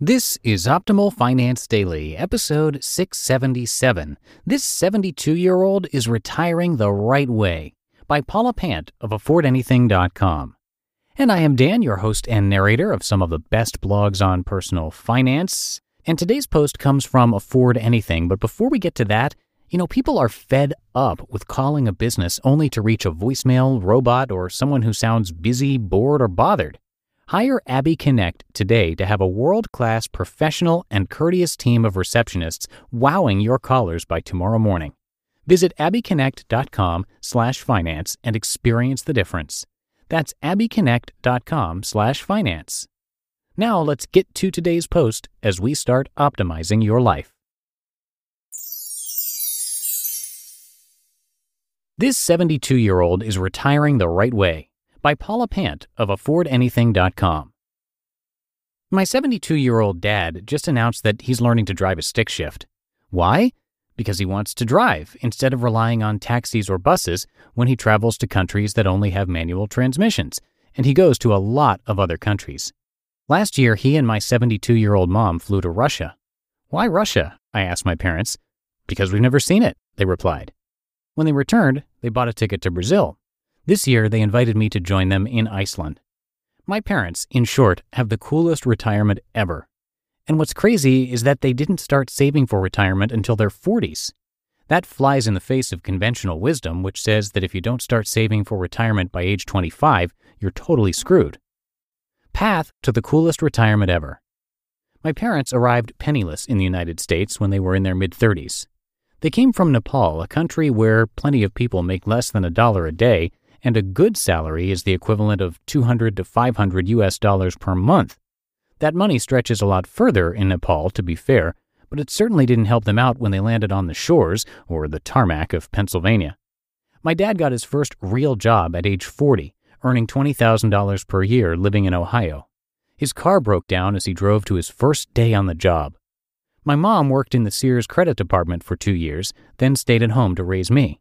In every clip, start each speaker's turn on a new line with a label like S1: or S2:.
S1: This is Optimal Finance Daily, episode 677. This 72 year old is retiring the right way by Paula Pant of AffordAnything.com. And I am Dan, your host and narrator of some of the best blogs on personal finance. And today's post comes from Afford Anything. But before we get to that, you know, people are fed up with calling a business only to reach a voicemail, robot, or someone who sounds busy, bored, or bothered. Hire Abby Connect today to have a world class professional and courteous team of receptionists wowing your callers by tomorrow morning. Visit abbyconnect.com slash finance and experience the difference. That's abbyconnect.com slash finance. Now let's get to today's post as we start optimizing your life. This 72 year old is retiring the right way by Paula Pant of AffordAnything.com. My 72 year old dad just announced that he's learning to drive a stick shift. Why? Because he wants to drive instead of relying on taxis or buses when he travels to countries that only have manual transmissions, and he goes to a lot of other countries. Last year, he and my 72 year old mom flew to Russia. Why Russia? I asked my parents. Because we've never seen it, they replied. When they returned, they bought a ticket to Brazil this year, they invited me to join them in Iceland. My parents, in short, have the coolest retirement ever. And what's crazy is that they didn't start saving for retirement until their 40s. That flies in the face of conventional wisdom, which says that if you don't start saving for retirement by age 25, you're totally screwed. Path to the coolest retirement ever. My parents arrived penniless in the United States when they were in their mid 30s. They came from Nepal, a country where plenty of people make less than a dollar a day and a good salary is the equivalent of 200 to 500 US dollars per month. That money stretches a lot further in Nepal, to be fair, but it certainly didn't help them out when they landed on the shores, or the tarmac, of Pennsylvania. My dad got his first real job at age 40, earning $20,000 per year living in Ohio. His car broke down as he drove to his first day on the job. My mom worked in the Sears credit department for two years, then stayed at home to raise me.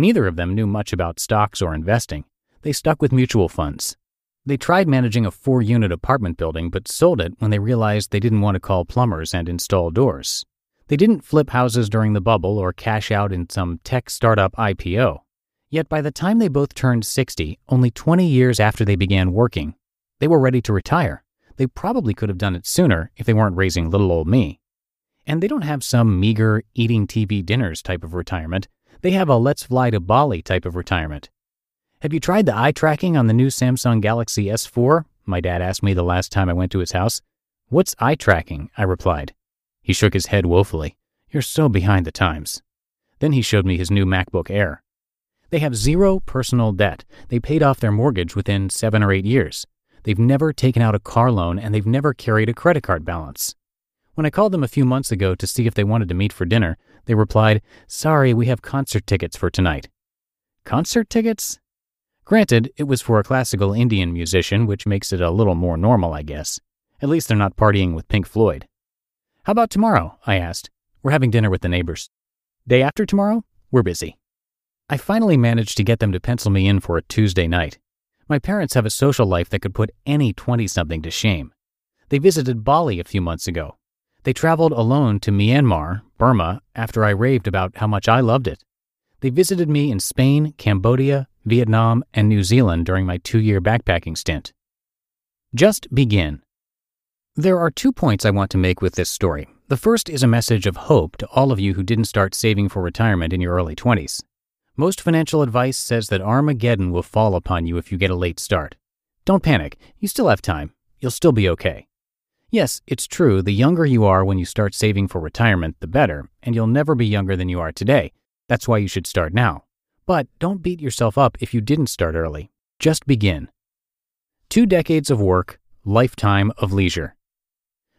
S1: Neither of them knew much about stocks or investing. They stuck with mutual funds. They tried managing a four unit apartment building but sold it when they realized they didn't want to call plumbers and install doors. They didn't flip houses during the bubble or cash out in some tech startup IPO. Yet by the time they both turned 60, only 20 years after they began working, they were ready to retire. They probably could have done it sooner if they weren't raising little old me. And they don't have some meager eating TV dinners type of retirement. They have a let's fly to Bali type of retirement. Have you tried the eye tracking on the new Samsung Galaxy S4? My dad asked me the last time I went to his house. What's eye tracking? I replied. He shook his head woefully. You're so behind the times. Then he showed me his new MacBook Air. They have zero personal debt. They paid off their mortgage within seven or eight years. They've never taken out a car loan and they've never carried a credit card balance. When I called them a few months ago to see if they wanted to meet for dinner, they replied, Sorry, we have concert tickets for tonight. Concert tickets? Granted, it was for a classical Indian musician, which makes it a little more normal, I guess. At least they're not partying with Pink Floyd. How about tomorrow? I asked. We're having dinner with the neighbors. Day after tomorrow? We're busy. I finally managed to get them to pencil me in for a Tuesday night. My parents have a social life that could put any 20 something to shame. They visited Bali a few months ago, they traveled alone to Myanmar, Burma, after I raved about how much I loved it. They visited me in Spain, Cambodia, Vietnam, and New Zealand during my two year backpacking stint. Just begin. There are two points I want to make with this story. The first is a message of hope to all of you who didn't start saving for retirement in your early 20s. Most financial advice says that Armageddon will fall upon you if you get a late start. Don't panic, you still have time. You'll still be okay. Yes, it's true, the younger you are when you start saving for retirement, the better, and you'll never be younger than you are today. That's why you should start now. But don't beat yourself up if you didn't start early. Just begin. Two decades of work, lifetime of leisure.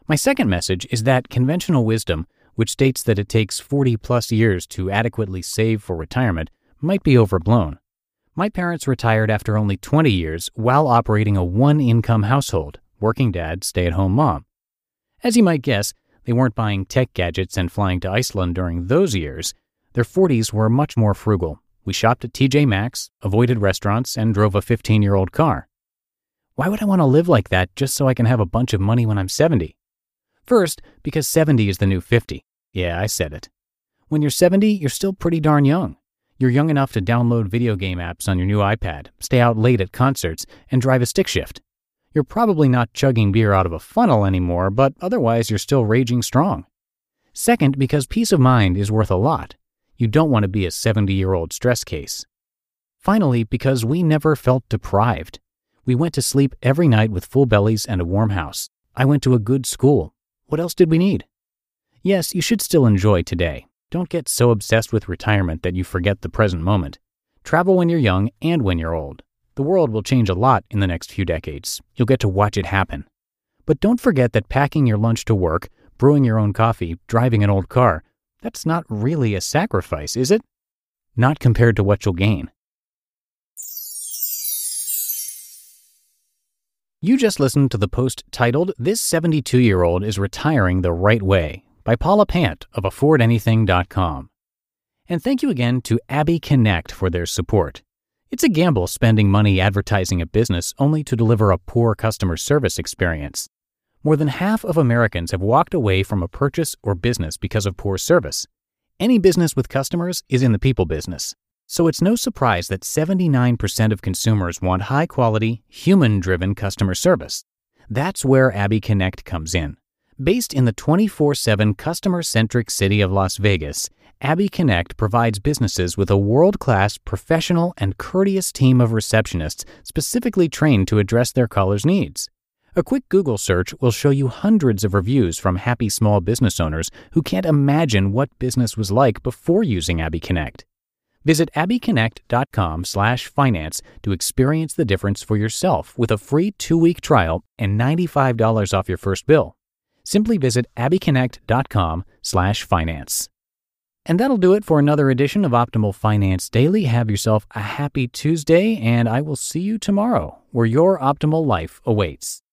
S1: My second message is that conventional wisdom, which states that it takes 40 plus years to adequately save for retirement, might be overblown. My parents retired after only 20 years while operating a one income household working dad, stay at home mom. As you might guess, they weren't buying tech gadgets and flying to Iceland during those years. Their 40s were much more frugal. We shopped at TJ Maxx, avoided restaurants, and drove a 15 year old car. Why would I want to live like that just so I can have a bunch of money when I'm 70? First, because 70 is the new 50. Yeah, I said it. When you're 70, you're still pretty darn young. You're young enough to download video game apps on your new iPad, stay out late at concerts, and drive a stick shift. You're probably not chugging beer out of a funnel anymore, but otherwise you're still raging strong. Second, because peace of mind is worth a lot. You don't want to be a 70 year old stress case. Finally, because we never felt deprived. We went to sleep every night with full bellies and a warm house. I went to a good school. What else did we need? Yes, you should still enjoy today. Don't get so obsessed with retirement that you forget the present moment. Travel when you're young and when you're old. The world will change a lot in the next few decades. You'll get to watch it happen. But don't forget that packing your lunch to work, brewing your own coffee, driving an old car, that's not really a sacrifice, is it? Not compared to what you'll gain. You just listened to the post titled This 72 Year Old is Retiring the Right Way by Paula Pant of AffordAnything.com. And thank you again to Abby Connect for their support. It's a gamble spending money advertising a business only to deliver a poor customer service experience. More than half of Americans have walked away from a purchase or business because of poor service. Any business with customers is in the people business. So it's no surprise that 79% of consumers want high quality, human driven customer service. That's where Abby Connect comes in. Based in the 24 7 customer centric city of Las Vegas, Abby Connect provides businesses with a world class, professional, and courteous team of receptionists specifically trained to address their callers' needs. A quick Google search will show you hundreds of reviews from happy small business owners who can't imagine what business was like before using Abby Connect. Visit abbyconnect.com/finance to experience the difference for yourself with a free 2-week trial and $95 off your first bill. Simply visit abbyconnect.com/finance. And that'll do it for another edition of Optimal Finance Daily. Have yourself a happy Tuesday, and I will see you tomorrow where your optimal life awaits.